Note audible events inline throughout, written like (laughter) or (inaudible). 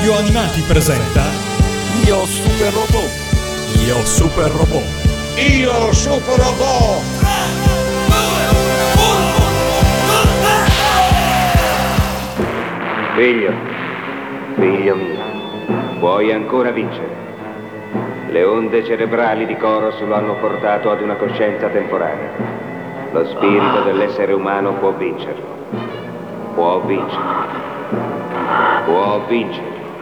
Radio Animati presenta Io Super Robot. Io Super Robot. Io Super Robot. Figlio, figlio mio, puoi ancora vincere. Le onde cerebrali di Coros lo hanno portato ad una coscienza temporanea. Lo spirito dell'essere umano può vincerlo. Può vincere. Può vincere.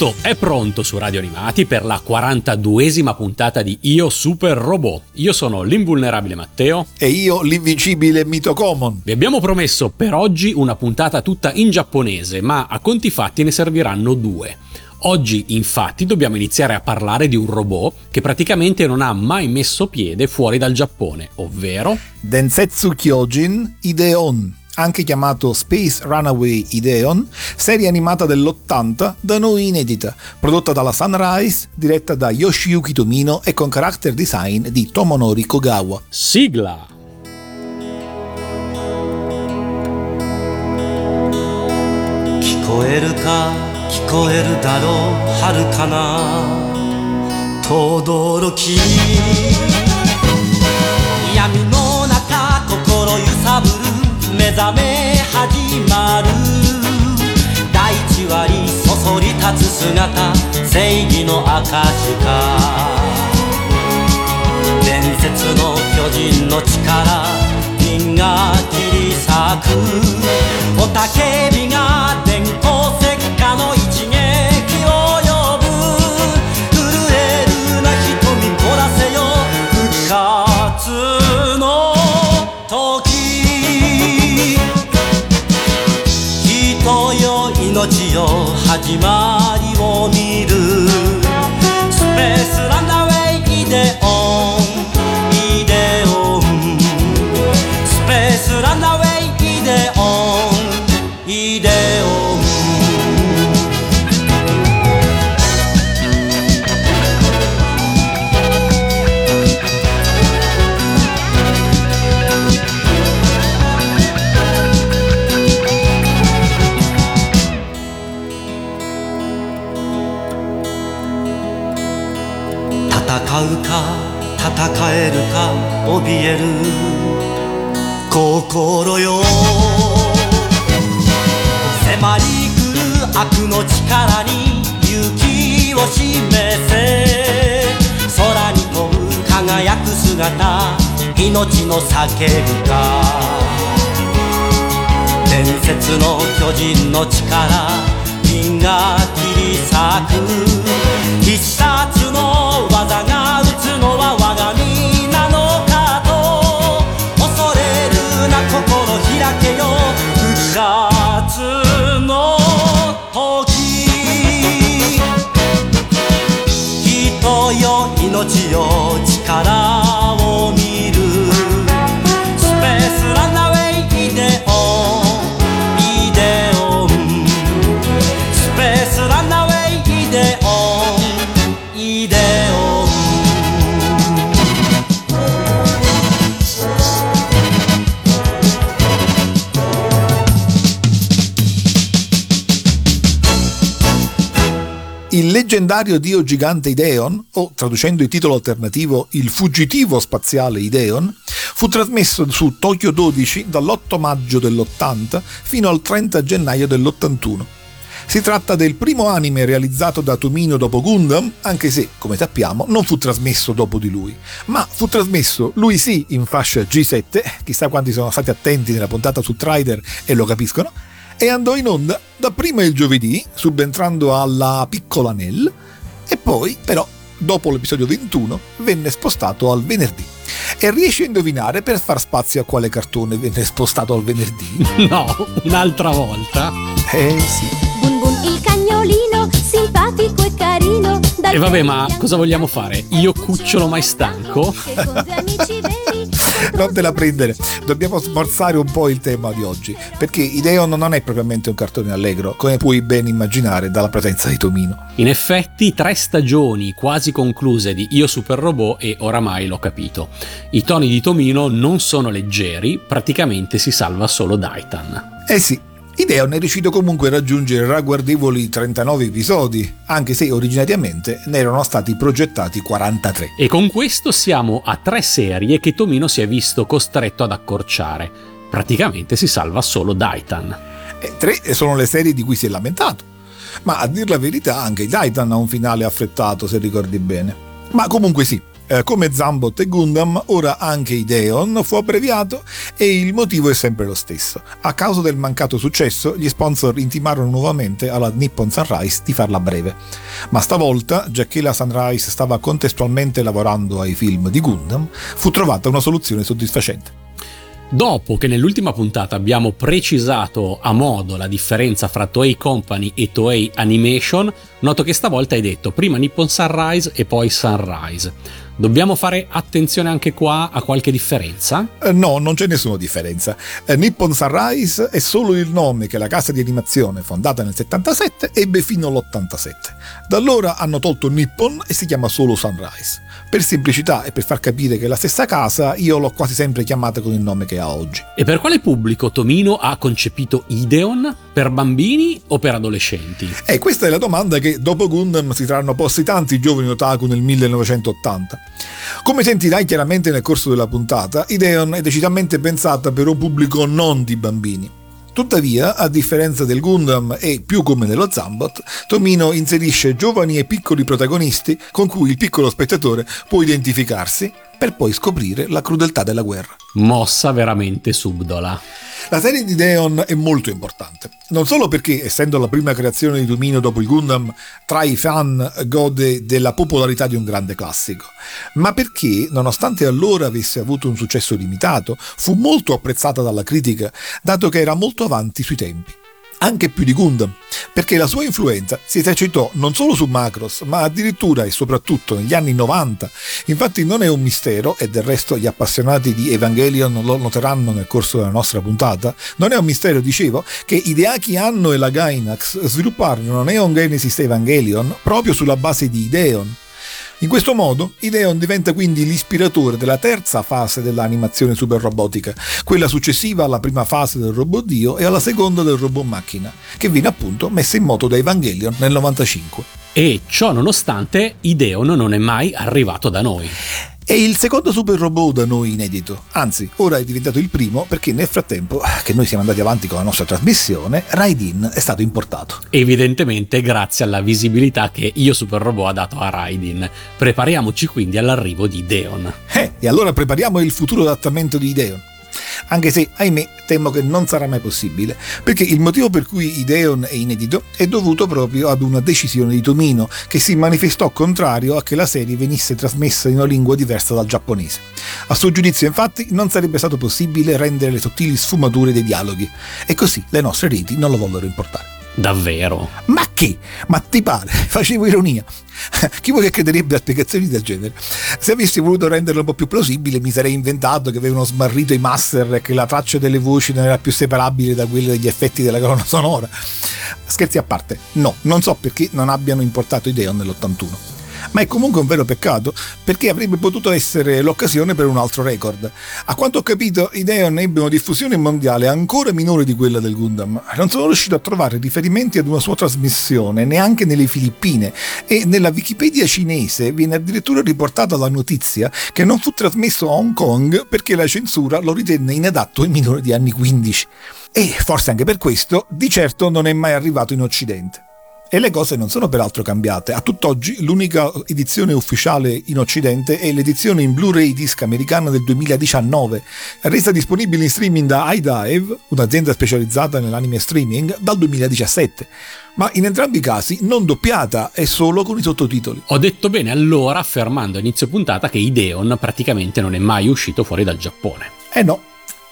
Tutto è pronto su Radio Animati per la 42esima puntata di Io Super Robot. Io sono l'invulnerabile Matteo. E io l'invincibile Mito Common. Vi abbiamo promesso per oggi una puntata tutta in giapponese, ma a conti fatti ne serviranno due. Oggi infatti dobbiamo iniziare a parlare di un robot che praticamente non ha mai messo piede fuori dal Giappone, ovvero Densetsu Kyojin Ideon, anche chiamato Space Runaway Ideon, serie animata dell'80 da noi inedita, prodotta dalla Sunrise, diretta da Yoshiyuki Tomino e con character design di Tomonori Kogawa. sigla. 聞こえるか聞こえるだろう遥かな轟き 目覚め始まる。大地割りそそり立つ姿。正義の証か。伝説の巨人の力。銀が切り裂く。雄たけびが電光石火の一命よ始まりを見る。スペースランド戦えるか怯える。心よ。迫り来る悪の力に勇気を示せ。空に飛ぶ輝く姿命の叫ぶか。伝説の巨人の力銀が切り裂く。必殺の技が leggendario dio gigante Ideon, o traducendo il titolo alternativo Il fuggitivo spaziale Ideon, fu trasmesso su Tokyo 12 dall'8 maggio dell'80 fino al 30 gennaio dell'81. Si tratta del primo anime realizzato da Tomino dopo Gundam, anche se, come sappiamo, non fu trasmesso dopo di lui, ma fu trasmesso lui sì in fascia G7, chissà quanti sono stati attenti nella puntata su Trider e lo capiscono, e andò in onda dapprima il giovedì, subentrando alla piccola Nell, e poi, però, dopo l'episodio 21, venne spostato al venerdì. E riesci a indovinare per far spazio a quale cartone venne spostato al venerdì? (laughs) No, un'altra volta. Eh sì. Bun bun il cagnolino, simpatico e carino. E vabbè, ma cosa vogliamo fare? Io cucciolo mai stanco? (laughs) (laughs) non te la prendere, dobbiamo sforzare un po' il tema di oggi, perché Ideon non è propriamente un cartone allegro, come puoi ben immaginare dalla presenza di Tomino. In effetti, tre stagioni quasi concluse di Io Super Robot e oramai l'ho capito. I toni di Tomino non sono leggeri, praticamente si salva solo Daitan. Eh sì, Ideon è riuscito comunque a raggiungere ragguardevoli 39 episodi, anche se originariamente ne erano stati progettati 43. E con questo siamo a tre serie che Tomino si è visto costretto ad accorciare. Praticamente si salva solo Daitan. E tre sono le serie di cui si è lamentato. Ma a dir la verità anche Titan ha un finale affrettato, se ricordi bene. Ma comunque sì, eh, come Zambot e Gundam, ora anche Ideon fu abbreviato e il motivo è sempre lo stesso. A causa del mancato successo, gli sponsor intimarono nuovamente alla Nippon Sunrise di farla breve. Ma stavolta, già che la Sunrise stava contestualmente lavorando ai film di Gundam, fu trovata una soluzione soddisfacente. Dopo che nell'ultima puntata abbiamo precisato a modo la differenza fra Toei Company e Toei Animation, noto che stavolta hai detto prima Nippon Sunrise e poi Sunrise. Dobbiamo fare attenzione anche qua a qualche differenza? Eh, No, non c'è nessuna differenza. Eh, Nippon Sunrise è solo il nome che la casa di animazione, fondata nel 77, ebbe fino all'87. Da allora hanno tolto Nippon e si chiama solo Sunrise. Per semplicità e per far capire che è la stessa casa, io l'ho quasi sempre chiamata con il nome che ha oggi. E per quale pubblico Tomino ha concepito Ideon? Per bambini o per adolescenti? E questa è la domanda che dopo Gundam si saranno posti tanti giovani otaku nel 1980. Come sentirai chiaramente nel corso della puntata, Ideon è decisamente pensata per un pubblico non di bambini. Tuttavia, a differenza del Gundam e più come nello Zambot, Tomino inserisce giovani e piccoli protagonisti con cui il piccolo spettatore può identificarsi per poi scoprire la crudeltà della guerra. Mossa veramente subdola. La serie di Deon è molto importante, non solo perché, essendo la prima creazione di Tomino dopo il Gundam, tra i fan gode della popolarità di un grande classico, ma perché, nonostante allora avesse avuto un successo limitato, fu molto apprezzata dalla critica, dato che era molto avanti sui tempi. Anche più di Gundam, perché la sua influenza si esercitò non solo su Macross, ma addirittura e soprattutto negli anni 90. Infatti non è un mistero, e del resto gli appassionati di Evangelion lo noteranno nel corso della nostra puntata, non è un mistero, dicevo, che Hideaki Anno e la Gainax svilupparono Neon Genesis Evangelion proprio sulla base di Ideon. In questo modo, Ideon diventa quindi l'ispiratore della terza fase dell'animazione superrobotica, quella successiva alla prima fase del robot Dio e alla seconda del robot macchina, che viene appunto messa in moto da Evangelion nel 95. E ciò nonostante, Ideon non è mai arrivato da noi. È il secondo super robot da noi inedito, anzi ora è diventato il primo perché nel frattempo che noi siamo andati avanti con la nostra trasmissione, Raidin è stato importato. Evidentemente grazie alla visibilità che Io Super Robot ha dato a Raidin. Prepariamoci quindi all'arrivo di Deon. Eh, e allora prepariamo il futuro adattamento di Ideon. Anche se, ahimè, temo che non sarà mai possibile, perché il motivo per cui Ideon è inedito è dovuto proprio ad una decisione di Tomino, che si manifestò contrario a che la serie venisse trasmessa in una lingua diversa dal giapponese. A suo giudizio, infatti, non sarebbe stato possibile rendere le sottili sfumature dei dialoghi, e così le nostre reti non lo vollero importare. Davvero. Ma che? Ma ti pare? (laughs) Facevo ironia. (laughs) Chi vuoi che crederebbe a spiegazioni del genere? Se avessi voluto renderlo un po' più plausibile, mi sarei inventato che avevano smarrito i master e che la traccia delle voci non era più separabile da quella degli effetti della colonna sonora. Scherzi a parte, no, non so perché non abbiano importato Ideon nell'81 ma è comunque un vero peccato perché avrebbe potuto essere l'occasione per un altro record. A quanto ho capito, Ideon ebbe una diffusione mondiale ancora minore di quella del Gundam. Non sono riuscito a trovare riferimenti ad una sua trasmissione neanche nelle Filippine e nella Wikipedia cinese viene addirittura riportata la notizia che non fu trasmesso a Hong Kong perché la censura lo ritenne inadatto ai minori di anni 15. E forse anche per questo, di certo non è mai arrivato in Occidente. E le cose non sono peraltro cambiate. A tutt'oggi l'unica edizione ufficiale in Occidente è l'edizione in Blu-ray disc americana del 2019, resa disponibile in streaming da iDive, un'azienda specializzata nell'anime streaming, dal 2017. Ma in entrambi i casi non doppiata e solo con i sottotitoli. Ho detto bene allora, affermando a inizio puntata, che Ideon praticamente non è mai uscito fuori dal Giappone. Eh no,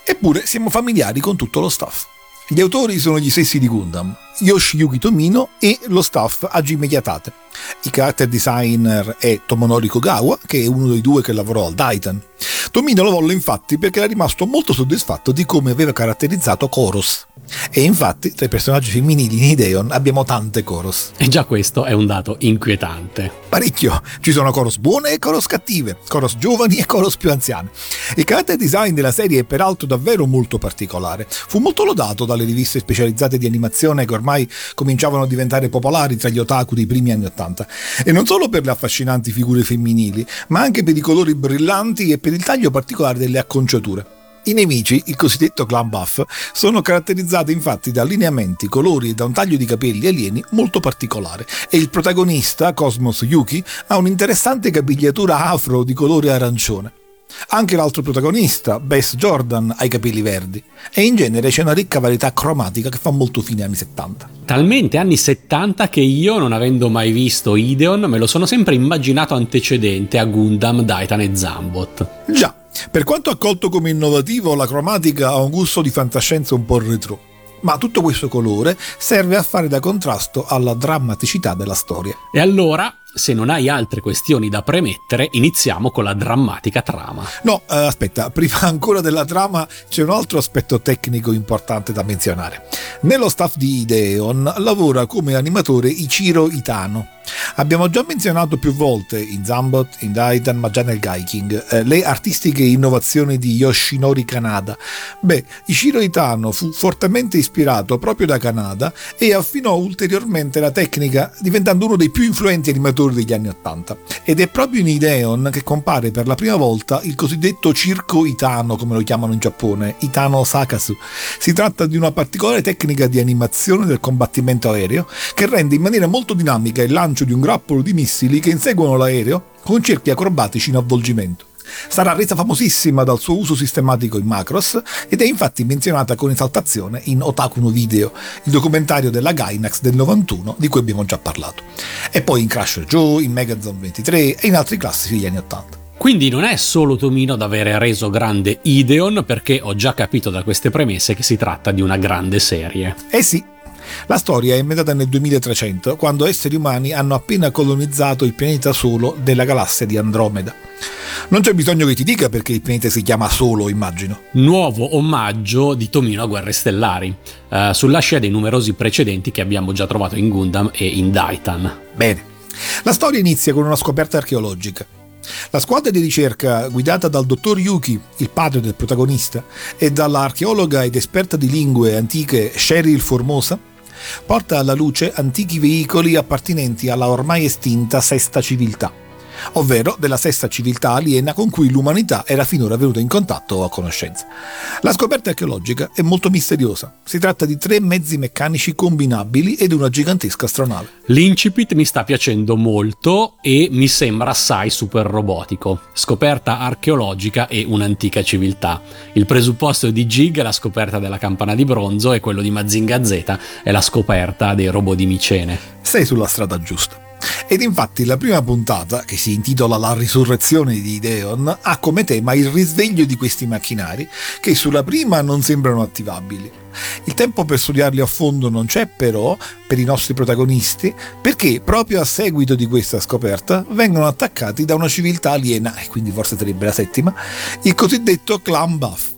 eppure siamo familiari con tutto lo staff. Gli autori sono gli stessi di Gundam, Yoshiyuki Tomino e lo staff Hajime Yatate. Il character designer è Tomonori Kogawa, che è uno dei due che lavorò al Daitan. Tomino lo volle infatti perché era rimasto molto soddisfatto di come aveva caratterizzato Koros. E infatti tra i personaggi femminili in Ideon abbiamo tante Koros. E già questo è un dato inquietante. Parecchio. Ci sono Koros buone e Koros cattive, Koros giovani e Koros più anziane. Il character design della serie è peraltro davvero molto particolare. Fu molto lodato dalle riviste specializzate di animazione che ormai cominciavano a diventare popolari tra gli otaku dei primi anni Ottanta. E non solo per le affascinanti figure femminili, ma anche per i colori brillanti e per il taglio particolare delle acconciature. I nemici, il cosiddetto clan buff, sono caratterizzati infatti da lineamenti, colori e da un taglio di capelli alieni molto particolare e il protagonista, Cosmos Yuki, ha un'interessante capigliatura afro di colore arancione. Anche l'altro protagonista, Bess Jordan, ha i capelli verdi e in genere c'è una ricca varietà cromatica che fa molto fine anni 70. Talmente anni 70 che io, non avendo mai visto Ideon, me lo sono sempre immaginato antecedente a Gundam, Daitan e Zambot. Già, per quanto accolto come innovativo, la cromatica ha un gusto di fantascienza un po' retro. Ma tutto questo colore serve a fare da contrasto alla drammaticità della storia. E allora, se non hai altre questioni da premettere, iniziamo con la drammatica trama. No, eh, aspetta, (laughs) prima ancora della trama c'è un altro aspetto tecnico importante da menzionare. Nello staff di Ideon lavora come animatore Ichiro Itano. Abbiamo già menzionato più volte in Zambot, in Daitan, ma già nel Gaiking, eh, le artistiche innovazioni di Yoshinori Kanada. Beh, Ichiro Itano fu fortemente ispirato proprio da Kanada e affinò ulteriormente la tecnica diventando uno dei più influenti animatori degli anni Ottanta. Ed è proprio in Ideon che compare per la prima volta il cosiddetto circo Itano, come lo chiamano in Giappone, Itano Sakasu. Si tratta di una particolare tecnica di animazione del combattimento aereo che rende in maniera molto dinamica il lancio di un grappolo di missili che inseguono l'aereo con cerchi acrobatici in avvolgimento. Sarà resa famosissima dal suo uso sistematico in Macross ed è infatti menzionata con esaltazione in Otaku no Video, il documentario della Gainax del 91 di cui abbiamo già parlato, e poi in Crusher Joe, in Megazone 23 e in altri classici degli anni 80. Quindi non è solo Tomino ad avere reso grande Ideon, perché ho già capito da queste premesse che si tratta di una grande serie. Eh sì, la storia è ambientata nel 2300, quando esseri umani hanno appena colonizzato il pianeta Solo della galassia di Andromeda. Non c'è bisogno che ti dica perché il pianeta si chiama Solo, immagino. Nuovo omaggio di Tomino a Guerre Stellari, eh, sulla scia dei numerosi precedenti che abbiamo già trovato in Gundam e in Daitan. Bene. La storia inizia con una scoperta archeologica. La squadra di ricerca, guidata dal dottor Yuki, il padre del protagonista, e dalla archeologa ed esperta di lingue antiche Cheryl Formosa, porta alla luce antichi veicoli appartenenti alla ormai estinta Sesta Civiltà, ovvero della sesta civiltà aliena con cui l'umanità era finora venuta in contatto o a conoscenza. La scoperta archeologica è molto misteriosa. Si tratta di tre mezzi meccanici combinabili ed una gigantesca astronave. L'incipit mi sta piacendo molto e mi sembra assai super robotico. Scoperta archeologica e un'antica civiltà. Il presupposto di Gig è la scoperta della campana di bronzo e quello di Mazinga Z è la scoperta dei robot di Micene. Sei sulla strada giusta. Ed infatti la prima puntata, che si intitola La risurrezione di Ideon, ha come tema il risveglio di questi macchinari che sulla prima non sembrano attivabili. Il tempo per studiarli a fondo non c'è però per i nostri protagonisti perché proprio a seguito di questa scoperta vengono attaccati da una civiltà aliena, e quindi forse sarebbe la settima, il cosiddetto clan buff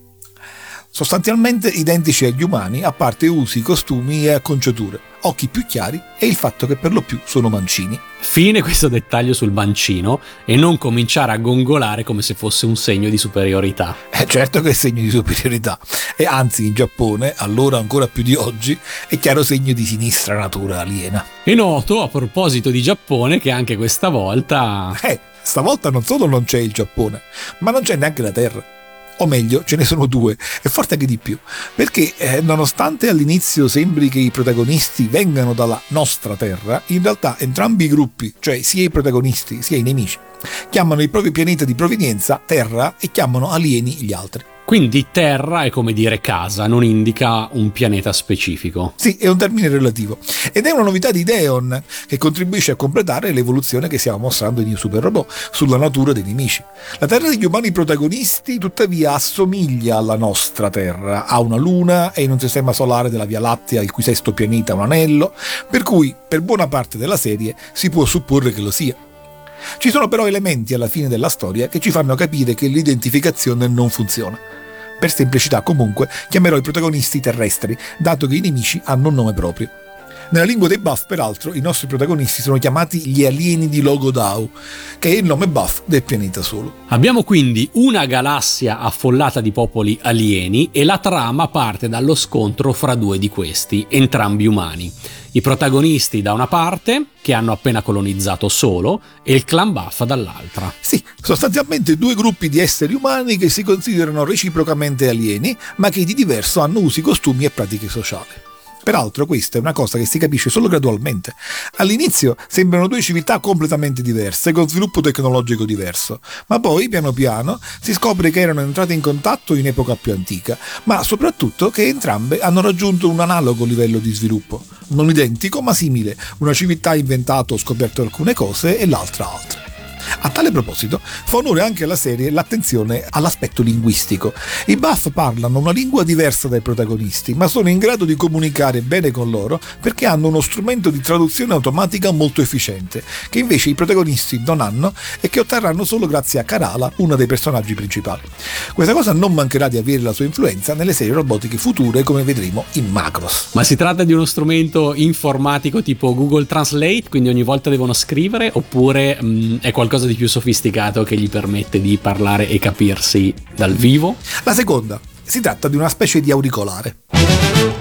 sostanzialmente identici agli umani a parte usi, costumi e acconciature, occhi più chiari e il fatto che per lo più sono mancini. Fine questo dettaglio sul mancino e non cominciare a gongolare come se fosse un segno di superiorità. È certo che è segno di superiorità e anzi in Giappone, allora ancora più di oggi, è chiaro segno di sinistra natura aliena. E noto a proposito di Giappone che anche questa volta... Eh, stavolta non solo non c'è il Giappone, ma non c'è neanche la Terra o meglio ce ne sono due, e forse anche di più, perché eh, nonostante all'inizio sembri che i protagonisti vengano dalla nostra terra, in realtà entrambi i gruppi, cioè sia i protagonisti sia i nemici, chiamano il proprio pianeta di provenienza terra e chiamano alieni gli altri. Quindi terra è come dire casa, non indica un pianeta specifico. Sì, è un termine relativo. Ed è una novità di Deon che contribuisce a completare l'evoluzione che stiamo mostrando in Super Robot sulla natura dei nemici. La Terra degli umani protagonisti, tuttavia, assomiglia alla nostra Terra. Ha una luna, è in un sistema solare della Via Lattea, il cui sesto pianeta è un anello, per cui per buona parte della serie si può supporre che lo sia. Ci sono però elementi alla fine della storia che ci fanno capire che l'identificazione non funziona. Per semplicità comunque chiamerò i protagonisti terrestri, dato che i nemici hanno un nome proprio. Nella lingua dei buff, peraltro, i nostri protagonisti sono chiamati gli alieni di Logodao, che è il nome buff del pianeta solo. Abbiamo quindi una galassia affollata di popoli alieni e la trama parte dallo scontro fra due di questi, entrambi umani. I protagonisti da una parte, che hanno appena colonizzato solo, e il clan Buff dall'altra. Sì, sostanzialmente due gruppi di esseri umani che si considerano reciprocamente alieni, ma che di diverso hanno usi, costumi e pratiche sociali. Peraltro questa è una cosa che si capisce solo gradualmente. All'inizio sembrano due civiltà completamente diverse, con sviluppo tecnologico diverso, ma poi piano piano si scopre che erano entrate in contatto in epoca più antica, ma soprattutto che entrambe hanno raggiunto un analogo livello di sviluppo, non identico ma simile, una civiltà ha inventato o scoperto alcune cose e l'altra altre. A tale proposito, fa onore anche alla serie l'attenzione all'aspetto linguistico. I buff parlano una lingua diversa dai protagonisti, ma sono in grado di comunicare bene con loro perché hanno uno strumento di traduzione automatica molto efficiente, che invece i protagonisti non hanno e che otterranno solo grazie a Karala, uno dei personaggi principali. Questa cosa non mancherà di avere la sua influenza nelle serie robotiche future, come vedremo in Macros. Ma si tratta di uno strumento informatico tipo Google Translate, quindi ogni volta devono scrivere, oppure mh, è qualcosa di più sofisticato che gli permette di parlare e capirsi dal vivo? La seconda, si tratta di una specie di auricolare.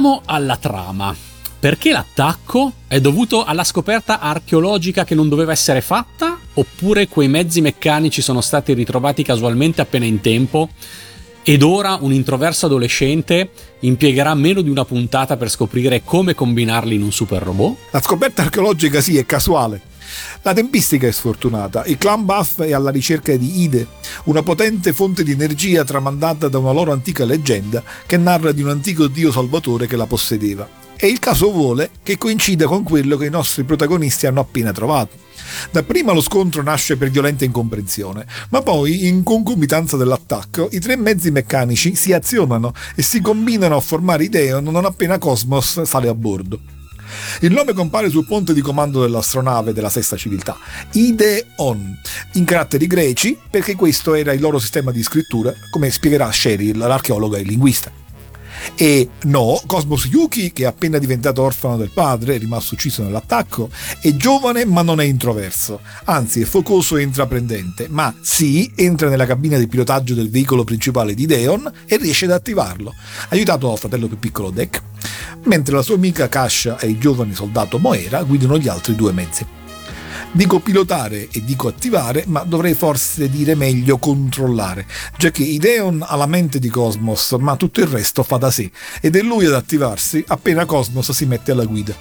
Torniamo alla trama. Perché l'attacco è dovuto alla scoperta archeologica che non doveva essere fatta? Oppure quei mezzi meccanici sono stati ritrovati casualmente appena in tempo? Ed ora un introverso adolescente impiegherà meno di una puntata per scoprire come combinarli in un super robot? La scoperta archeologica sì è casuale. La tempistica è sfortunata. Il clan Buff è alla ricerca di Ide, una potente fonte di energia tramandata da una loro antica leggenda che narra di un antico dio salvatore che la possedeva. E il caso vuole che coincida con quello che i nostri protagonisti hanno appena trovato. Dapprima lo scontro nasce per violenta incomprensione, ma poi, in concomitanza dell'attacco, i tre mezzi meccanici si azionano e si combinano a formare Ideon non appena Cosmos sale a bordo. Il nome compare sul ponte di comando dell'astronave della sesta civiltà, Ideon, in caratteri greci perché questo era il loro sistema di scrittura, come spiegherà Cheryl, l'archeologa e linguista. E no, Cosmos Yuki, che è appena diventato orfano del padre, è rimasto ucciso nell'attacco, è giovane ma non è introverso, anzi è focoso e intraprendente, ma sì, entra nella cabina di pilotaggio del veicolo principale di Deon e riesce ad attivarlo, aiutato dal fratello più piccolo Deck, mentre la sua amica Kasha e il giovane soldato Moera guidano gli altri due mezzi. Dico pilotare e dico attivare, ma dovrei forse dire meglio controllare, già che Ideon ha la mente di Cosmos, ma tutto il resto fa da sé, ed è lui ad attivarsi appena Cosmos si mette alla guida.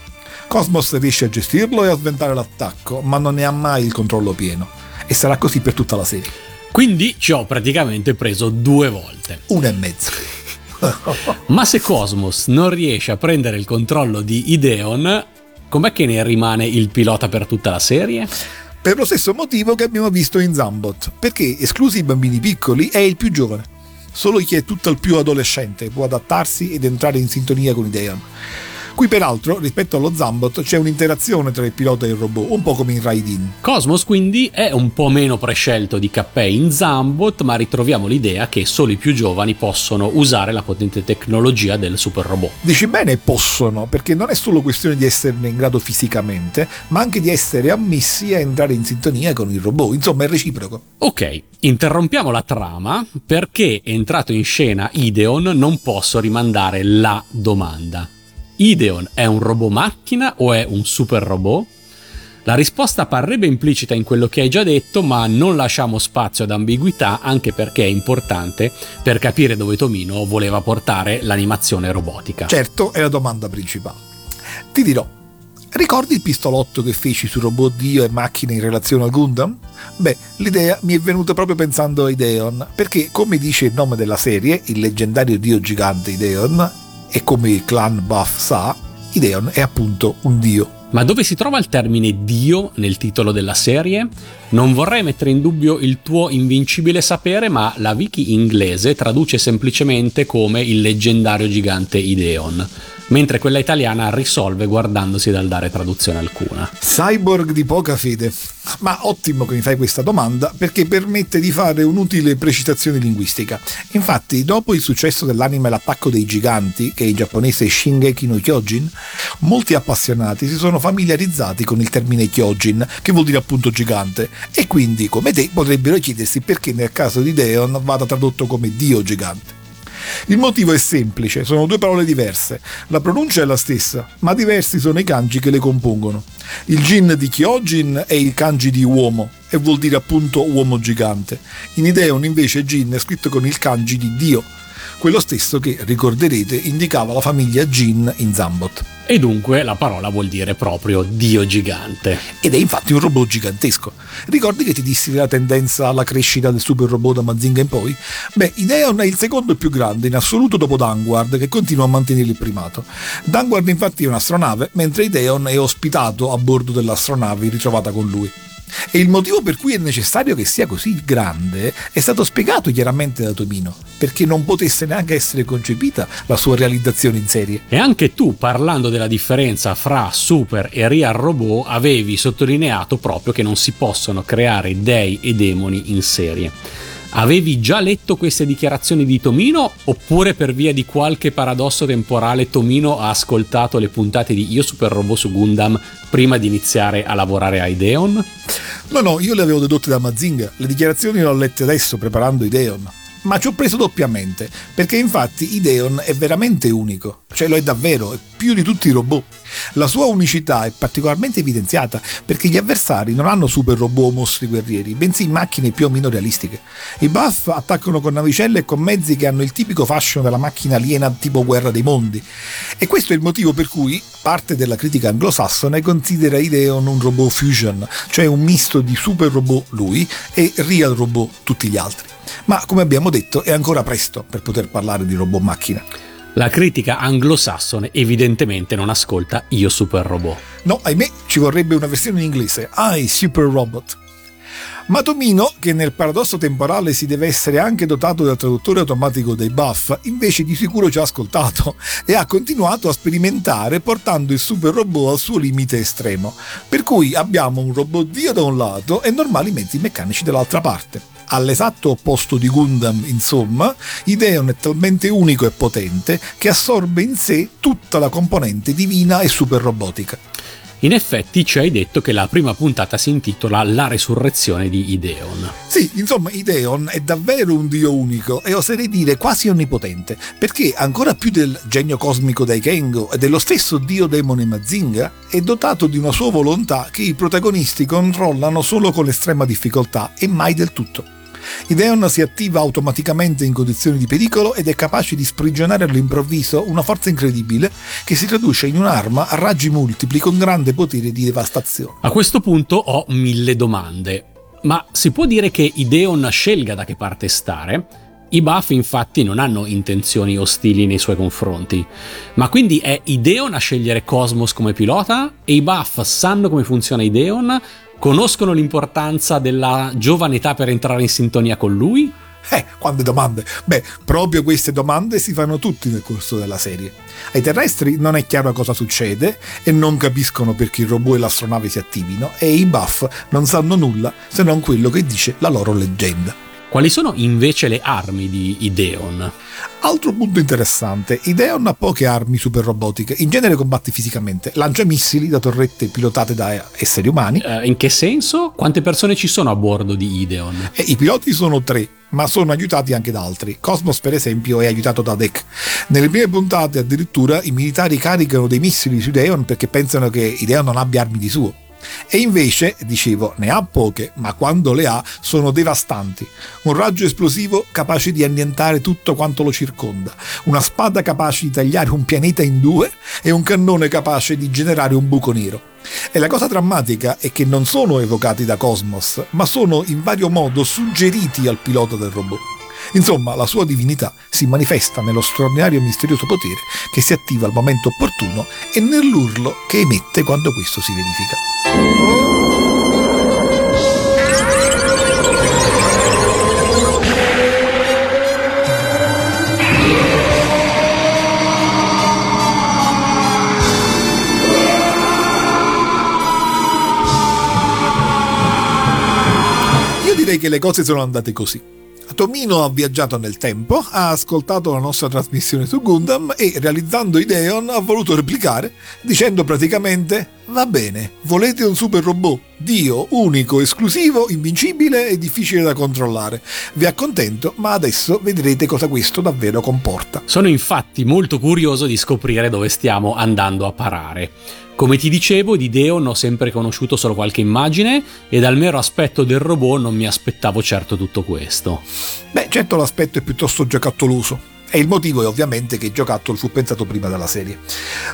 Cosmos riesce a gestirlo e a sventare l'attacco, ma non ne ha mai il controllo pieno. E sarà così per tutta la serie. Quindi ci ho praticamente preso due volte. Una e mezzo. (laughs) Ma se Cosmos non riesce a prendere il controllo di Ideon, com'è che ne rimane il pilota per tutta la serie? Per lo stesso motivo che abbiamo visto in Zambot, perché esclusi i bambini piccoli è il più giovane. Solo chi è tutt'al più adolescente può adattarsi ed entrare in sintonia con Ideon. Qui peraltro, rispetto allo Zambot, c'è un'interazione tra il pilota e il robot, un po' come in Raidin. Cosmos quindi è un po' meno prescelto di Kappei in Zambot, ma ritroviamo l'idea che solo i più giovani possono usare la potente tecnologia del super robot. Dici bene possono, perché non è solo questione di esserne in grado fisicamente, ma anche di essere ammessi a entrare in sintonia con il robot, insomma è reciproco. Ok, interrompiamo la trama perché entrato in scena Ideon non posso rimandare la domanda. Ideon è un robot macchina o è un super robot? La risposta parrebbe implicita in quello che hai già detto, ma non lasciamo spazio ad ambiguità anche perché è importante per capire dove Tomino voleva portare l'animazione robotica. Certo, è la domanda principale. Ti dirò, ricordi il pistolotto che feci su robot Dio e macchine in relazione al Gundam? Beh, l'idea mi è venuta proprio pensando a Ideon, perché come dice il nome della serie, il leggendario dio gigante Ideon, e come il clan Buff sa, Ideon è appunto un dio. Ma dove si trova il termine Dio nel titolo della serie? Non vorrei mettere in dubbio il tuo invincibile sapere, ma la wiki inglese traduce semplicemente come il leggendario gigante Ideon, mentre quella italiana risolve guardandosi dal dare traduzione alcuna. Cyborg di poca fede. Ma ottimo che mi fai questa domanda perché permette di fare un'utile precisazione linguistica. Infatti, dopo il successo dell'anime L'attacco dei giganti, che in giapponese è Shingeki no Kyojin, molti appassionati si sono familiarizzati con il termine Kyojin, che vuol dire appunto gigante, e quindi, come te, potrebbero chiedersi perché nel caso di Deon vada tradotto come Dio gigante. Il motivo è semplice, sono due parole diverse. La pronuncia è la stessa, ma diversi sono i kanji che le compongono. Il jin di Kyojin è il kanji di uomo e vuol dire appunto uomo gigante. In Ideon invece jin è scritto con il kanji di Dio, quello stesso che, ricorderete, indicava la famiglia Jin in Zambot. E dunque la parola vuol dire proprio Dio gigante. Ed è infatti un robot gigantesco. Ricordi che ti dissi la tendenza alla crescita del super robot da Mazinga in poi? Beh, Ideon è il secondo più grande in assoluto dopo Danguard, che continua a mantenere il primato. Danguard infatti è un'astronave, mentre Ideon è ospitato a bordo dell'astronave ritrovata con lui. E il motivo per cui è necessario che sia così grande è stato spiegato chiaramente da Tomino, perché non potesse neanche essere concepita la sua realizzazione in serie. E anche tu, parlando della differenza fra super e real robot, avevi sottolineato proprio che non si possono creare dei e demoni in serie. Avevi già letto queste dichiarazioni di Tomino oppure per via di qualche paradosso temporale Tomino ha ascoltato le puntate di Io Super Robot su Gundam prima di iniziare a lavorare a Ideon? No, no, io le avevo dedotte da Mazinga, le dichiarazioni le ho lette adesso preparando Ideon. Ma ci ho preso doppiamente, perché infatti Ideon è veramente unico, cioè lo è davvero, è più di tutti i robot. La sua unicità è particolarmente evidenziata perché gli avversari non hanno super robot o mostri guerrieri, bensì macchine più o meno realistiche. I buff attaccano con navicelle e con mezzi che hanno il tipico fashion della macchina aliena tipo guerra dei mondi. E questo è il motivo per cui parte della critica anglosassone considera Ideon un robot fusion, cioè un misto di super robot lui e real robot tutti gli altri. Ma come abbiamo detto è ancora presto per poter parlare di robot macchina. La critica anglosassone evidentemente non ascolta Io Super Robot. No, ahimè, ci vorrebbe una versione in inglese, I Super Robot. Ma Tomino, che nel paradosso temporale si deve essere anche dotato del traduttore automatico dei buff, invece di sicuro ci ha ascoltato e ha continuato a sperimentare portando il super robot al suo limite estremo. Per cui abbiamo un robot Dio da un lato e normali mezzi meccanici dall'altra parte all'esatto opposto di Gundam, insomma, Ideon è talmente unico e potente che assorbe in sé tutta la componente divina e super robotica. In effetti ci hai detto che la prima puntata si intitola La resurrezione di Ideon. Sì, insomma, Ideon è davvero un dio unico e oserei dire quasi onnipotente, perché ancora più del genio cosmico Daikengo e dello stesso dio demone Mazinga, è dotato di una sua volontà che i protagonisti controllano solo con l'estrema difficoltà e mai del tutto. Ideon si attiva automaticamente in condizioni di pericolo ed è capace di sprigionare all'improvviso una forza incredibile che si traduce in un'arma a raggi multipli con grande potere di devastazione. A questo punto ho mille domande. Ma si può dire che Ideon scelga da che parte stare? I buff infatti non hanno intenzioni ostili nei suoi confronti, ma quindi è Ideon a scegliere Cosmos come pilota e i buff sanno come funziona Ideon conoscono l'importanza della giovane età per entrare in sintonia con lui? Eh, quante domande! Beh, proprio queste domande si fanno tutti nel corso della serie. Ai terrestri non è chiaro cosa succede e non capiscono perché il robot e l'astronave si attivino e i buff non sanno nulla se non quello che dice la loro leggenda. Quali sono invece le armi di Ideon? Altro punto interessante, Ideon ha poche armi super robotiche, in genere combatte fisicamente, lancia missili da torrette pilotate da esseri umani. Uh, in che senso? Quante persone ci sono a bordo di Ideon? E I piloti sono tre, ma sono aiutati anche da altri. Cosmos, per esempio, è aiutato da Deck. Nelle prime puntate, addirittura, i militari caricano dei missili su Ideon perché pensano che Ideon non abbia armi di suo. E invece, dicevo, ne ha poche, ma quando le ha sono devastanti. Un raggio esplosivo capace di annientare tutto quanto lo circonda, una spada capace di tagliare un pianeta in due e un cannone capace di generare un buco nero. E la cosa drammatica è che non sono evocati da Cosmos, ma sono in vario modo suggeriti al pilota del robot. Insomma, la sua divinità si manifesta nello straordinario e misterioso potere che si attiva al momento opportuno e nell'urlo che emette quando questo si verifica. Che le cose sono andate così. Tomino ha viaggiato nel tempo, ha ascoltato la nostra trasmissione su Gundam e realizzando Ideon ha voluto replicare dicendo praticamente va bene, volete un super robot, Dio, unico, esclusivo, invincibile e difficile da controllare. Vi accontento, ma adesso vedrete cosa questo davvero comporta. Sono infatti molto curioso di scoprire dove stiamo andando a parare. Come ti dicevo, di Deon ho sempre conosciuto solo qualche immagine e dal mero aspetto del robot non mi aspettavo certo tutto questo. Beh, certo l'aspetto è piuttosto giocattoloso. E il motivo è ovviamente che il giocattolo fu pensato prima della serie.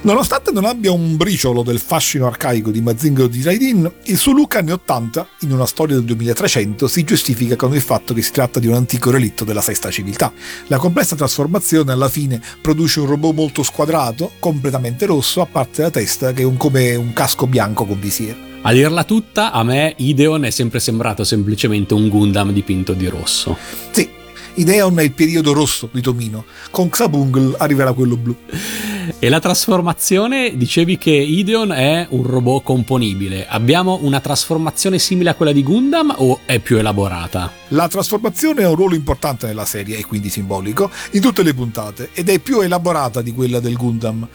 Nonostante non abbia un briciolo del fascino arcaico di Mazinga di Raidin, il suo look anni 80, in una storia del 2300, si giustifica con il fatto che si tratta di un antico relitto della sesta civiltà. La complessa trasformazione alla fine produce un robot molto squadrato, completamente rosso, a parte la testa che è un, come un casco bianco con visiera. A dirla tutta, a me Ideon è sempre sembrato semplicemente un Gundam dipinto di rosso. Sì, Ideon è il periodo rosso di Tomino, con Xabungl arriverà quello blu. E la trasformazione, dicevi che Ideon è un robot componibile. Abbiamo una trasformazione simile a quella di Gundam o è più elaborata? La trasformazione ha un ruolo importante nella serie e quindi simbolico in tutte le puntate ed è più elaborata di quella del Gundam,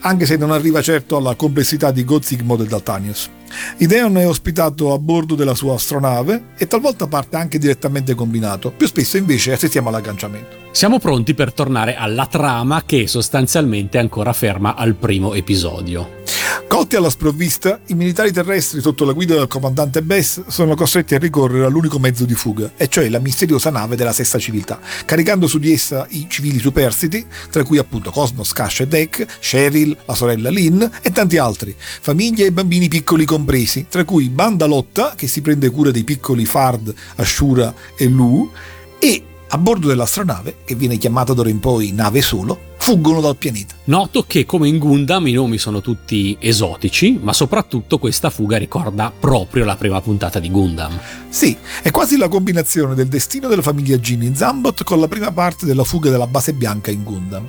anche se non arriva certo alla complessità di God Sigmod e Daltanius. Ideon è ospitato a bordo della sua astronave e talvolta parte anche direttamente combinato, più spesso invece assistiamo all'agganciamento. Siamo pronti per tornare alla trama che sostanzialmente è ancora ferma al primo episodio. Colti alla sprovvista, i militari terrestri sotto la guida del comandante Bess sono costretti a ricorrere all'unico mezzo di fuga, e cioè la misteriosa nave della sesta civiltà, caricando su di essa i civili superstiti, tra cui appunto Cosmos, Cash e Deck, Cheryl, la sorella Lynn e tanti altri, famiglie e bambini piccoli compresi, tra cui Banda Lotta, che si prende cura dei piccoli Fard, Ashura e Lu, e a bordo dell'astronave, che viene chiamata d'ora in poi nave solo, fuggono dal pianeta. Noto che come in Gundam i nomi sono tutti esotici, ma soprattutto questa fuga ricorda proprio la prima puntata di Gundam. Sì, è quasi la combinazione del destino della famiglia Jin in Zambot con la prima parte della fuga della base bianca in Gundam.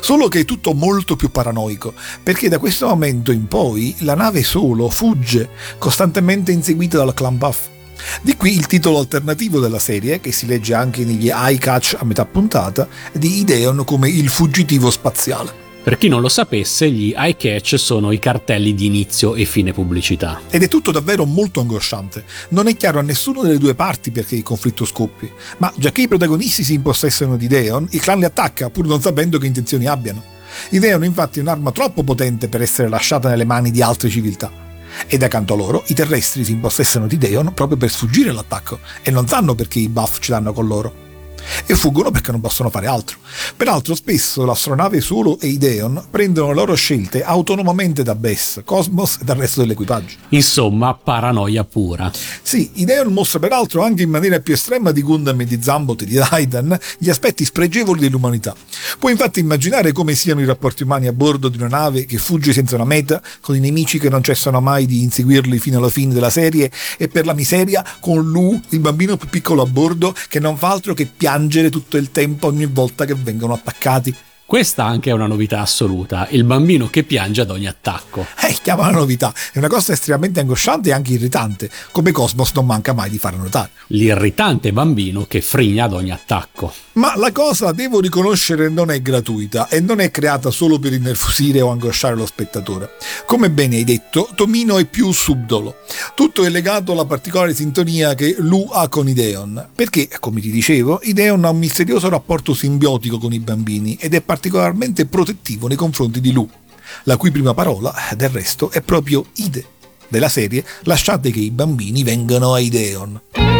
Solo che è tutto molto più paranoico, perché da questo momento in poi la nave solo fugge, costantemente inseguita dal clan Buff. Di qui il titolo alternativo della serie, che si legge anche negli eye catch a metà puntata, di Ideon come il fuggitivo spaziale. Per chi non lo sapesse, gli eye catch sono i cartelli di inizio e fine pubblicità. Ed è tutto davvero molto angosciante. Non è chiaro a nessuno delle due parti perché il conflitto scoppi, ma già che i protagonisti si impossessano di Ideon, il clan li attacca pur non sapendo che intenzioni abbiano. Ideon infatti è un'arma troppo potente per essere lasciata nelle mani di altre civiltà ed accanto a loro i terrestri si impossessano di Deon proprio per sfuggire all'attacco. E non sanno perché i buff ce l'hanno con loro e fuggono perché non possono fare altro. Peraltro spesso l'astronave Solo e Ideon prendono le loro scelte autonomamente da Bess, Cosmos e dal resto dell'equipaggio. Insomma, paranoia pura. Sì, Ideon mostra peraltro anche in maniera più estrema di Gundam e di Zambot e di Raiden gli aspetti spregevoli dell'umanità. Puoi infatti immaginare come siano i rapporti umani a bordo di una nave che fugge senza una meta, con i nemici che non cessano mai di inseguirli fino alla fine della serie e per la miseria con Lu, il bambino più piccolo a bordo, che non fa altro che piangere piangere tutto il tempo ogni volta che vengono attaccati. Questa anche è una novità assoluta, il bambino che piange ad ogni attacco. Eh, chiama la novità, è una cosa estremamente angosciante e anche irritante, come Cosmos non manca mai di fare notare. L'irritante bambino che frigna ad ogni attacco. Ma la cosa, devo riconoscere, non è gratuita e non è creata solo per innervosire o angosciare lo spettatore. Come bene hai detto, Tomino è più subdolo. Tutto è legato alla particolare sintonia che Lu ha con Ideon, perché, come ti dicevo, Ideon ha un misterioso rapporto simbiotico con i bambini ed è particolarmente protettivo nei confronti di Lu, la cui prima parola, del resto, è proprio Ide. Della serie Lasciate che i bambini vengano a Ideon.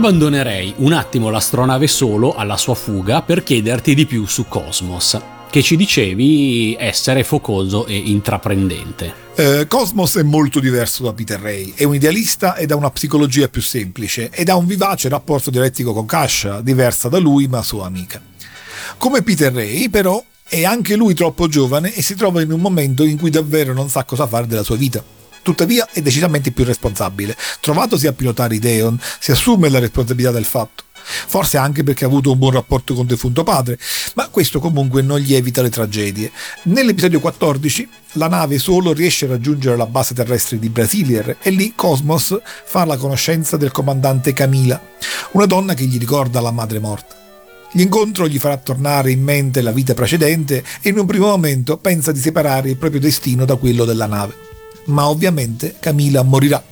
Abbandonerei un attimo l'astronave solo alla sua fuga per chiederti di più su Cosmos, che ci dicevi essere focoso e intraprendente. Eh, Cosmos è molto diverso da Peter Ray, è un idealista ed ha una psicologia più semplice ed ha un vivace rapporto dialettico con Kasha, diversa da lui ma sua amica. Come Peter Ray, però, è anche lui troppo giovane e si trova in un momento in cui davvero non sa cosa fare della sua vita. Tuttavia è decisamente più responsabile. Trovatosi a pilotare Ideon, si assume la responsabilità del fatto. Forse anche perché ha avuto un buon rapporto con defunto padre, ma questo comunque non gli evita le tragedie. Nell'episodio 14 la nave solo riesce a raggiungere la base terrestre di Brasilier e lì Cosmos fa la conoscenza del comandante Camila, una donna che gli ricorda la madre morta. L'incontro gli farà tornare in mente la vita precedente e in un primo momento pensa di separare il proprio destino da quello della nave ma ovviamente Camila morirà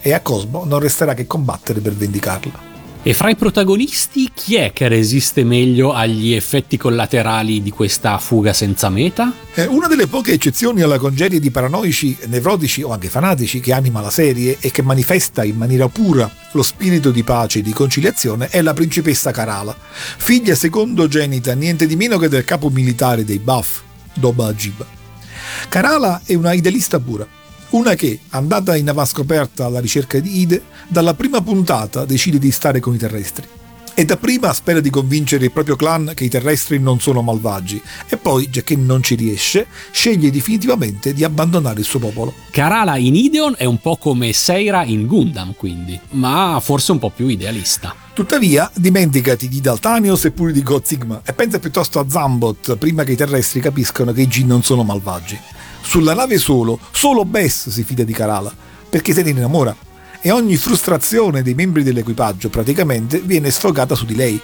e a Cosmo non resterà che combattere per vendicarla. E fra i protagonisti chi è che resiste meglio agli effetti collaterali di questa fuga senza meta? Eh, una delle poche eccezioni alla congerie di paranoici, nevrotici o anche fanatici che anima la serie e che manifesta in maniera pura lo spirito di pace e di conciliazione è la principessa Karala, figlia secondogenita niente di meno che del capo militare dei Buff, Doba Ajib. Karala è una idealista pura una che, andata in avanscoperta alla ricerca di Ide, dalla prima puntata decide di stare con i terrestri. E dapprima spera di convincere il proprio clan che i terrestri non sono malvagi e poi, già che non ci riesce, sceglie definitivamente di abbandonare il suo popolo. Karala in Ideon è un po' come Seira in Gundam, quindi, ma forse un po' più idealista. Tuttavia, dimenticati di Daltanios e pure di God Sigma e pensa piuttosto a Zambot prima che i terrestri capiscano che i G non sono malvagi. Sulla nave solo, solo Bess si fida di Karala, perché se ne innamora, e ogni frustrazione dei membri dell'equipaggio praticamente viene sfogata su di lei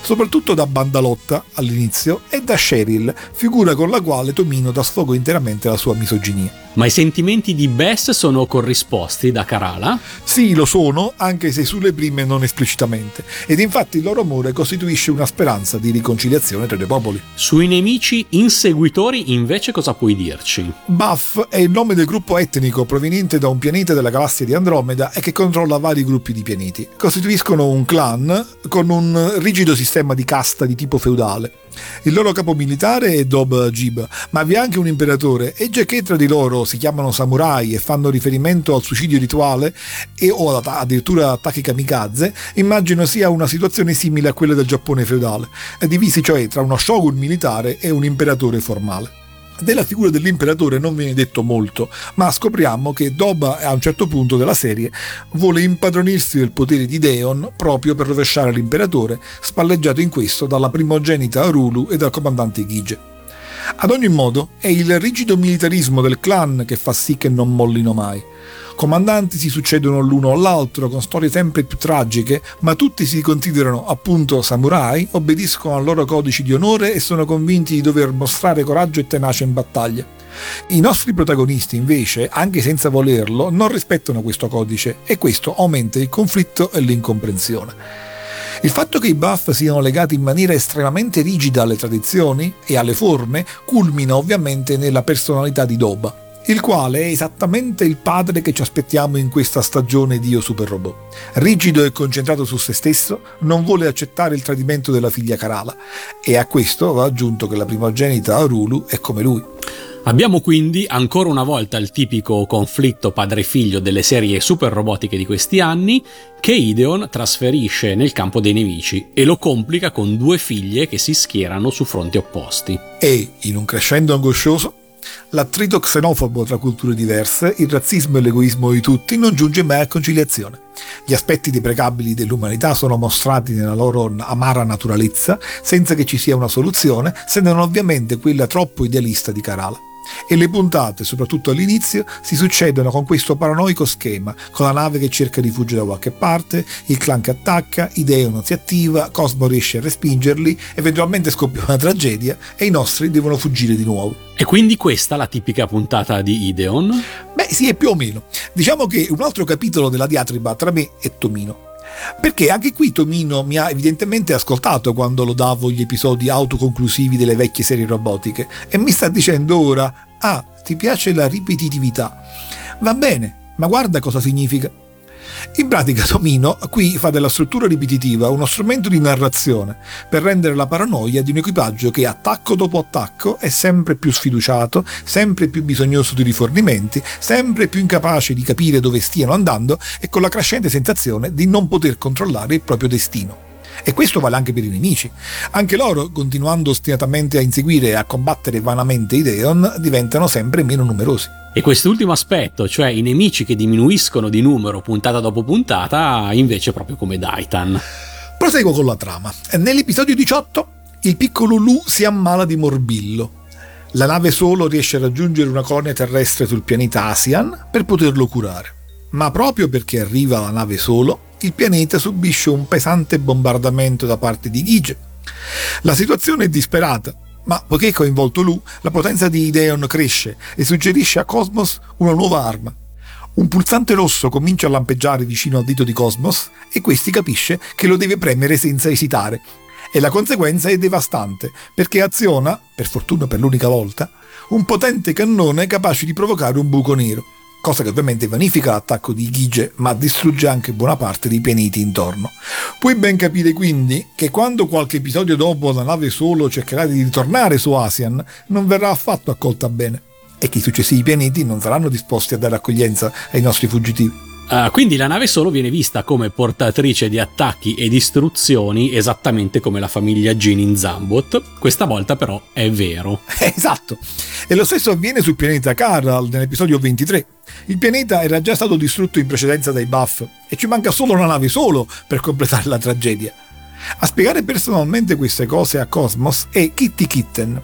soprattutto da Bandalotta all'inizio e da Cheryl, figura con la quale Tomino dà sfogo interamente alla sua misoginia. Ma i sentimenti di Bess sono corrisposti da Karala? Sì, lo sono, anche se sulle prime non esplicitamente, ed infatti il loro amore costituisce una speranza di riconciliazione tra i due popoli. Sui nemici inseguitori invece cosa puoi dirci? Buff è il nome del gruppo etnico proveniente da un pianeta della galassia di Andromeda e che controlla vari gruppi di pianeti. Costituiscono un clan con un rigido sistema di casta di tipo feudale. Il loro capo militare è Dob Jib, ma vi è anche un imperatore e già che tra di loro si chiamano samurai e fanno riferimento al suicidio rituale e o addirittura attacchi kamikaze, immagino sia una situazione simile a quella del Giappone feudale, divisi cioè tra uno shogun militare e un imperatore formale. Della figura dell'imperatore non viene detto molto, ma scopriamo che Doba a un certo punto della serie vuole impadronirsi del potere di Deon proprio per rovesciare l'imperatore, spalleggiato in questo dalla primogenita Arulu e dal comandante Gige. Ad ogni modo, è il rigido militarismo del clan che fa sì che non mollino mai comandanti si succedono l'uno all'altro con storie sempre più tragiche, ma tutti si considerano appunto samurai, obbediscono al loro codice di onore e sono convinti di dover mostrare coraggio e tenacia in battaglia. I nostri protagonisti invece, anche senza volerlo, non rispettano questo codice e questo aumenta il conflitto e l'incomprensione. Il fatto che i buff siano legati in maniera estremamente rigida alle tradizioni e alle forme culmina ovviamente nella personalità di Doba il quale è esattamente il padre che ci aspettiamo in questa stagione di Io Super Robot. Rigido e concentrato su se stesso, non vuole accettare il tradimento della figlia Karala e a questo va aggiunto che la primogenita Arulu è come lui. Abbiamo quindi ancora una volta il tipico conflitto padre-figlio delle serie super robotiche di questi anni che Ideon trasferisce nel campo dei nemici e lo complica con due figlie che si schierano su fronti opposti. E, in un crescendo angoscioso, L'attrito xenofobo tra culture diverse, il razzismo e l'egoismo di tutti non giunge mai a conciliazione. Gli aspetti deprecabili dell'umanità sono mostrati nella loro amara naturalezza, senza che ci sia una soluzione, se non ovviamente quella troppo idealista di Karala. E le puntate, soprattutto all'inizio, si succedono con questo paranoico schema, con la nave che cerca rifugio da qualche parte, il clan che attacca, Ideo non si attiva, Cosmo riesce a respingerli, eventualmente scoppia una tragedia e i nostri devono fuggire di nuovo. E quindi questa la tipica puntata di Ideon? Beh sì, è più o meno. Diciamo che un altro capitolo della diatriba tra me e Tomino. Perché anche qui Tomino mi ha evidentemente ascoltato quando lo davo gli episodi autoconclusivi delle vecchie serie robotiche e mi sta dicendo ora, ah, ti piace la ripetitività? Va bene, ma guarda cosa significa. In pratica Tomino qui fa della struttura ripetitiva uno strumento di narrazione per rendere la paranoia di un equipaggio che attacco dopo attacco è sempre più sfiduciato, sempre più bisognoso di rifornimenti, sempre più incapace di capire dove stiano andando e con la crescente sensazione di non poter controllare il proprio destino. E questo vale anche per i nemici. Anche loro, continuando ostinatamente a inseguire e a combattere vanamente i Deon, diventano sempre meno numerosi. E quest'ultimo aspetto, cioè i nemici che diminuiscono di numero puntata dopo puntata, invece proprio come Daitan. Proseguo con la trama. Nell'episodio 18 il piccolo Lu si ammala di morbillo. La nave solo riesce a raggiungere una colonia terrestre sul pianeta Asian per poterlo curare. Ma proprio perché arriva la nave solo, il pianeta subisce un pesante bombardamento da parte di Gige. La situazione è disperata, ma poiché è coinvolto Lu, la potenza di Ideon cresce e suggerisce a Cosmos una nuova arma. Un pulsante rosso comincia a lampeggiare vicino al dito di Cosmos e questi capisce che lo deve premere senza esitare. E la conseguenza è devastante, perché aziona, per fortuna per l'unica volta, un potente cannone capace di provocare un buco nero cosa che ovviamente vanifica l'attacco di Gige ma distrugge anche buona parte dei pianeti intorno. Puoi ben capire quindi che quando qualche episodio dopo la nave solo cercherà di ritornare su Asian non verrà affatto accolta bene e che i successivi pianeti non saranno disposti a dare accoglienza ai nostri fuggitivi. Uh, quindi la nave solo viene vista come portatrice di attacchi e distruzioni esattamente come la famiglia Jin in Zambot. Questa volta però è vero. (laughs) esatto. E lo stesso avviene sul pianeta Karal nell'episodio 23. Il pianeta era già stato distrutto in precedenza dai Buff e ci manca solo una nave solo per completare la tragedia. A spiegare personalmente queste cose a Cosmos è Kitty Kitten,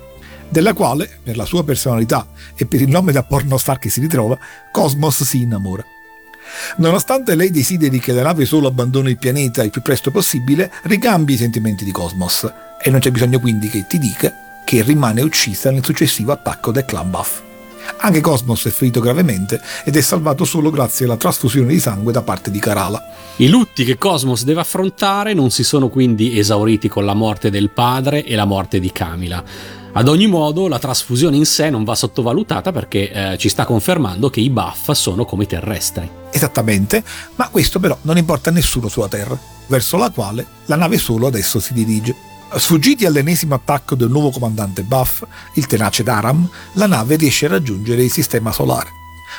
della quale, per la sua personalità e per il nome da pornostar che si ritrova, Cosmos si innamora. Nonostante lei desideri che la nave solo abbandoni il pianeta il più presto possibile, ricambia i sentimenti di Cosmos e non c'è bisogno quindi che ti dica che rimane uccisa nel successivo attacco del clan Buff. Anche Cosmos è ferito gravemente ed è salvato solo grazie alla trasfusione di sangue da parte di Karala. I lutti che Cosmos deve affrontare non si sono quindi esauriti con la morte del padre e la morte di Camila. Ad ogni modo, la trasfusione in sé non va sottovalutata perché eh, ci sta confermando che i buff sono come i terrestri. Esattamente, ma questo però non importa a nessuno sulla Terra, verso la quale la nave solo adesso si dirige. Sfuggiti all'ennesimo attacco del nuovo comandante Buff, il tenace Daram, la nave riesce a raggiungere il sistema solare.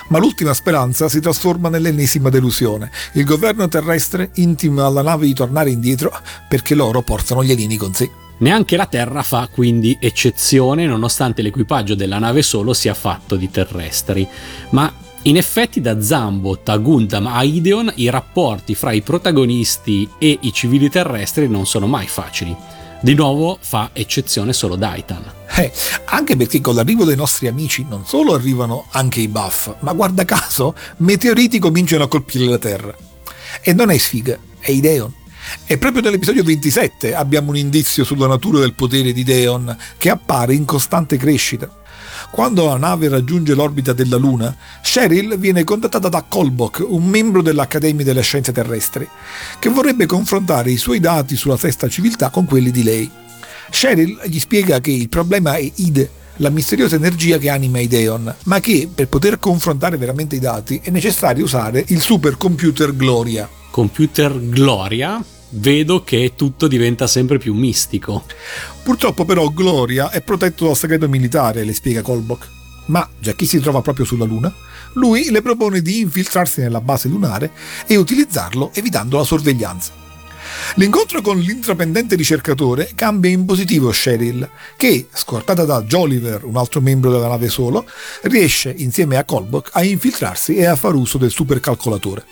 Ma l'ultima speranza si trasforma nell'ennesima delusione. Il governo terrestre intima alla nave di tornare indietro perché loro portano gli alieni con sé. Neanche la Terra fa quindi eccezione nonostante l'equipaggio della nave solo sia fatto di terrestri. Ma in effetti da Zambot a Gundam a Ideon i rapporti fra i protagonisti e i civili terrestri non sono mai facili. Di nuovo fa eccezione solo Daitan. Eh, anche perché con l'arrivo dei nostri amici non solo arrivano anche i buff, ma guarda caso, meteoriti cominciano a colpire la Terra. E non è sfiga, è Ideon. E proprio nell'episodio 27 abbiamo un indizio sulla natura del potere di Deon che appare in costante crescita. Quando la nave raggiunge l'orbita della Luna, Cheryl viene contattata da Kolbok, un membro dell'Accademia delle Scienze Terrestri, che vorrebbe confrontare i suoi dati sulla sesta civiltà con quelli di lei. Cheryl gli spiega che il problema è Ide, la misteriosa energia che anima Ideon, ma che per poter confrontare veramente i dati è necessario usare il supercomputer Gloria. Computer Gloria? Vedo che tutto diventa sempre più mistico. Purtroppo però Gloria è protetto dal segreto militare, le spiega Kolbok. Ma, già che si trova proprio sulla Luna, lui le propone di infiltrarsi nella base lunare e utilizzarlo evitando la sorveglianza. L'incontro con l'intraprendente ricercatore cambia in positivo Cheryl, che, scortata da Jolliver, un altro membro della nave solo, riesce, insieme a Kolbok, a infiltrarsi e a far uso del supercalcolatore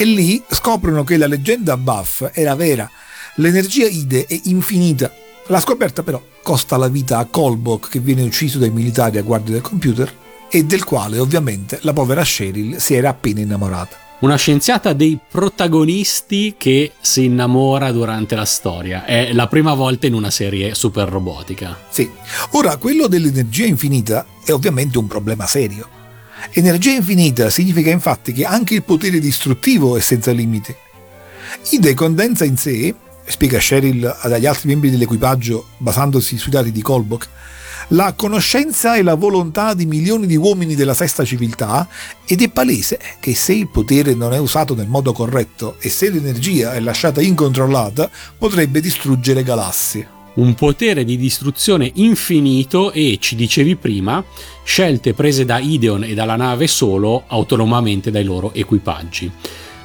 e lì scoprono che la leggenda Buff era vera. L'energia Ide è infinita. La scoperta però costa la vita a Kolbok che viene ucciso dai militari a guardia del computer e del quale ovviamente la povera Cheryl si era appena innamorata. Una scienziata dei protagonisti che si innamora durante la storia. È la prima volta in una serie super robotica. Sì. Ora, quello dell'energia infinita è ovviamente un problema serio Energia infinita significa infatti che anche il potere distruttivo è senza limiti. Ide condensa in sé, spiega Cheryl agli altri membri dell'equipaggio basandosi sui dati di Kolbok, la conoscenza e la volontà di milioni di uomini della sesta civiltà ed è palese che se il potere non è usato nel modo corretto e se l'energia è lasciata incontrollata potrebbe distruggere galassie. Un potere di distruzione infinito e, ci dicevi prima, scelte prese da Ideon e dalla nave solo autonomamente dai loro equipaggi.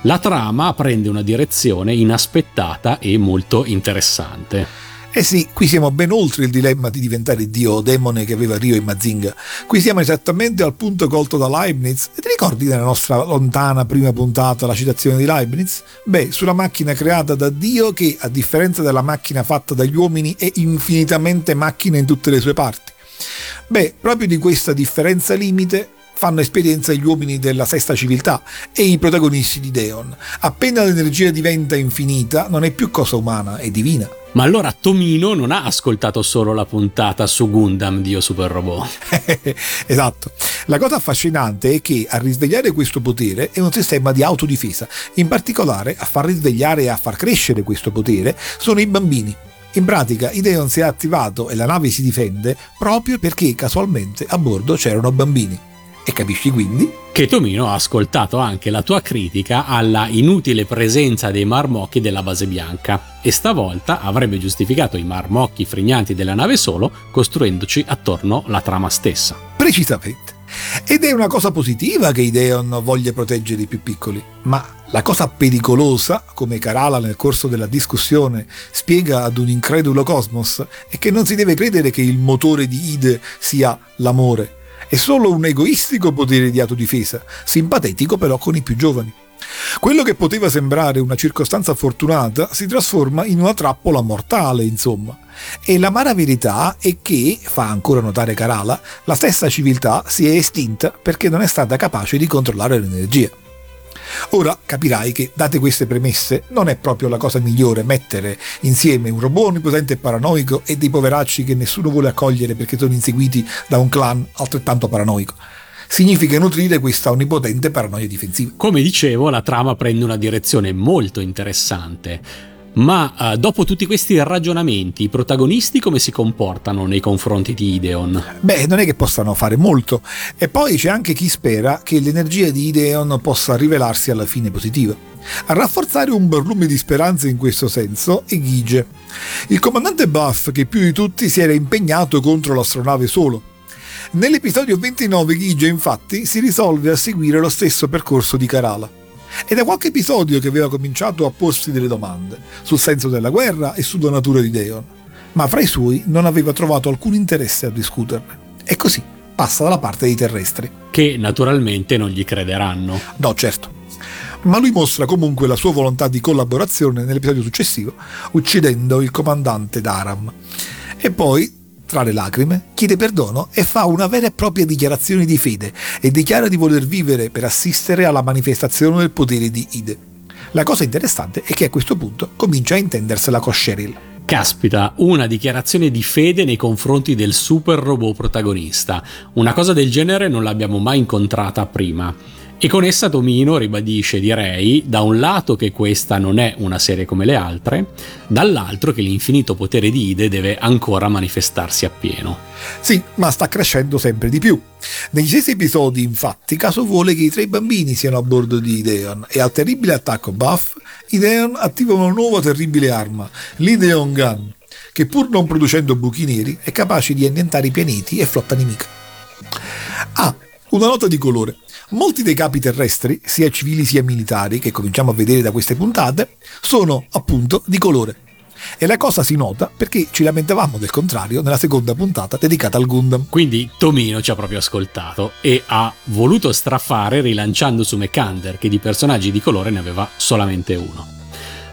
La trama prende una direzione inaspettata e molto interessante. Eh sì, qui siamo ben oltre il dilemma di diventare dio o demone che aveva Rio e Mazinga. Qui siamo esattamente al punto colto da Leibniz. E ti ricordi nella nostra lontana prima puntata la citazione di Leibniz? Beh, sulla macchina creata da Dio che, a differenza della macchina fatta dagli uomini, è infinitamente macchina in tutte le sue parti. Beh, proprio di questa differenza limite fanno esperienza gli uomini della sesta civiltà e i protagonisti di Deon. Appena l'energia diventa infinita, non è più cosa umana, è divina. Ma allora Tomino non ha ascoltato solo la puntata su Gundam Dio Super Robot. (laughs) esatto. La cosa affascinante è che a risvegliare questo potere è un sistema di autodifesa. In particolare, a far risvegliare e a far crescere questo potere sono i bambini. In pratica, Ideon si è attivato e la nave si difende proprio perché casualmente a bordo c'erano bambini. E capisci quindi? Che Tomino ha ascoltato anche la tua critica alla inutile presenza dei marmocchi della base bianca e stavolta avrebbe giustificato i marmocchi frignanti della nave solo costruendoci attorno la trama stessa. Precisamente. Ed è una cosa positiva che Ideon voglia proteggere i più piccoli, ma la cosa pericolosa, come Karala nel corso della discussione spiega ad un incredulo Cosmos, è che non si deve credere che il motore di Ide sia l'amore, è solo un egoistico potere di autodifesa, simpatetico però con i più giovani. Quello che poteva sembrare una circostanza fortunata si trasforma in una trappola mortale, insomma. E l'amara verità è che, fa ancora notare Karala, la stessa civiltà si è estinta perché non è stata capace di controllare l'energia. Ora capirai che, date queste premesse, non è proprio la cosa migliore mettere insieme un robot onnipotente e paranoico e dei poveracci che nessuno vuole accogliere perché sono inseguiti da un clan altrettanto paranoico significa nutrire questa onnipotente paranoia difensiva. Come dicevo, la trama prende una direzione molto interessante. Ma uh, dopo tutti questi ragionamenti, i protagonisti come si comportano nei confronti di Ideon? Beh, non è che possano fare molto. E poi c'è anche chi spera che l'energia di Ideon possa rivelarsi alla fine positiva. A rafforzare un barlume di speranza in questo senso è Gige, il comandante Buff che più di tutti si era impegnato contro l'astronave solo. Nell'episodio 29 Gige infatti si risolve a seguire lo stesso percorso di Karala. È da qualche episodio che aveva cominciato a porsi delle domande sul senso della guerra e sulla natura di Deon, ma fra i suoi non aveva trovato alcun interesse a discuterne. E così passa dalla parte dei terrestri. Che naturalmente non gli crederanno. No, certo. Ma lui mostra comunque la sua volontà di collaborazione nell'episodio successivo, uccidendo il comandante Daram. E poi tra le lacrime, chiede perdono e fa una vera e propria dichiarazione di fede e dichiara di voler vivere per assistere alla manifestazione del potere di Ide. La cosa interessante è che a questo punto comincia a intendersela con Cheryl. Caspita, una dichiarazione di fede nei confronti del super robot protagonista. Una cosa del genere non l'abbiamo mai incontrata prima. E con essa Tomino ribadisce, direi, da un lato che questa non è una serie come le altre, dall'altro che l'infinito potere di Ide deve ancora manifestarsi appieno. Sì, ma sta crescendo sempre di più. Negli stessi episodi, infatti, caso vuole che i tre bambini siano a bordo di Ideon e al terribile attacco Buff, Ideon attiva una nuova terribile arma, l'Ideon Gun, che pur non producendo buchi neri è capace di annientare i pianeti e flotta nemica. Ah, una nota di colore. Molti dei capi terrestri, sia civili sia militari, che cominciamo a vedere da queste puntate, sono appunto di colore. E la cosa si nota perché ci lamentavamo del contrario nella seconda puntata dedicata al Gundam. Quindi Tomino ci ha proprio ascoltato e ha voluto straffare rilanciando su Mekander, che di personaggi di colore ne aveva solamente uno.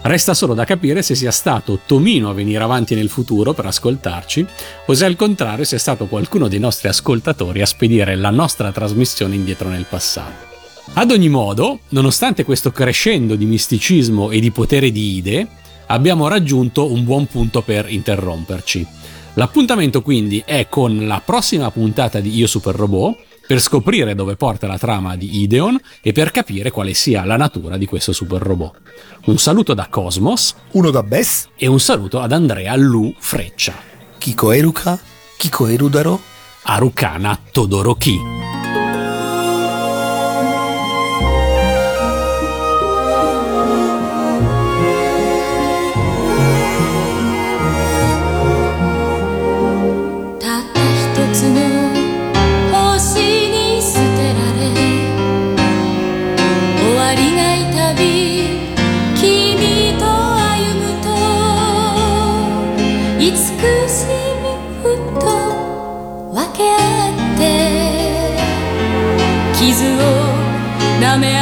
Resta solo da capire se sia stato Tomino a venire avanti nel futuro per ascoltarci o se al contrario sia stato qualcuno dei nostri ascoltatori a spedire la nostra trasmissione indietro nel passato. Ad ogni modo, nonostante questo crescendo di misticismo e di potere di idee, abbiamo raggiunto un buon punto per interromperci. L'appuntamento quindi è con la prossima puntata di Io Super Robot per scoprire dove porta la trama di Ideon e per capire quale sia la natura di questo super robot. Un saluto da Cosmos, uno da Bess e un saluto ad Andrea Lu Freccia. Kiko Eruka, Kiko Erudaro, Arukana Todoroki. Dame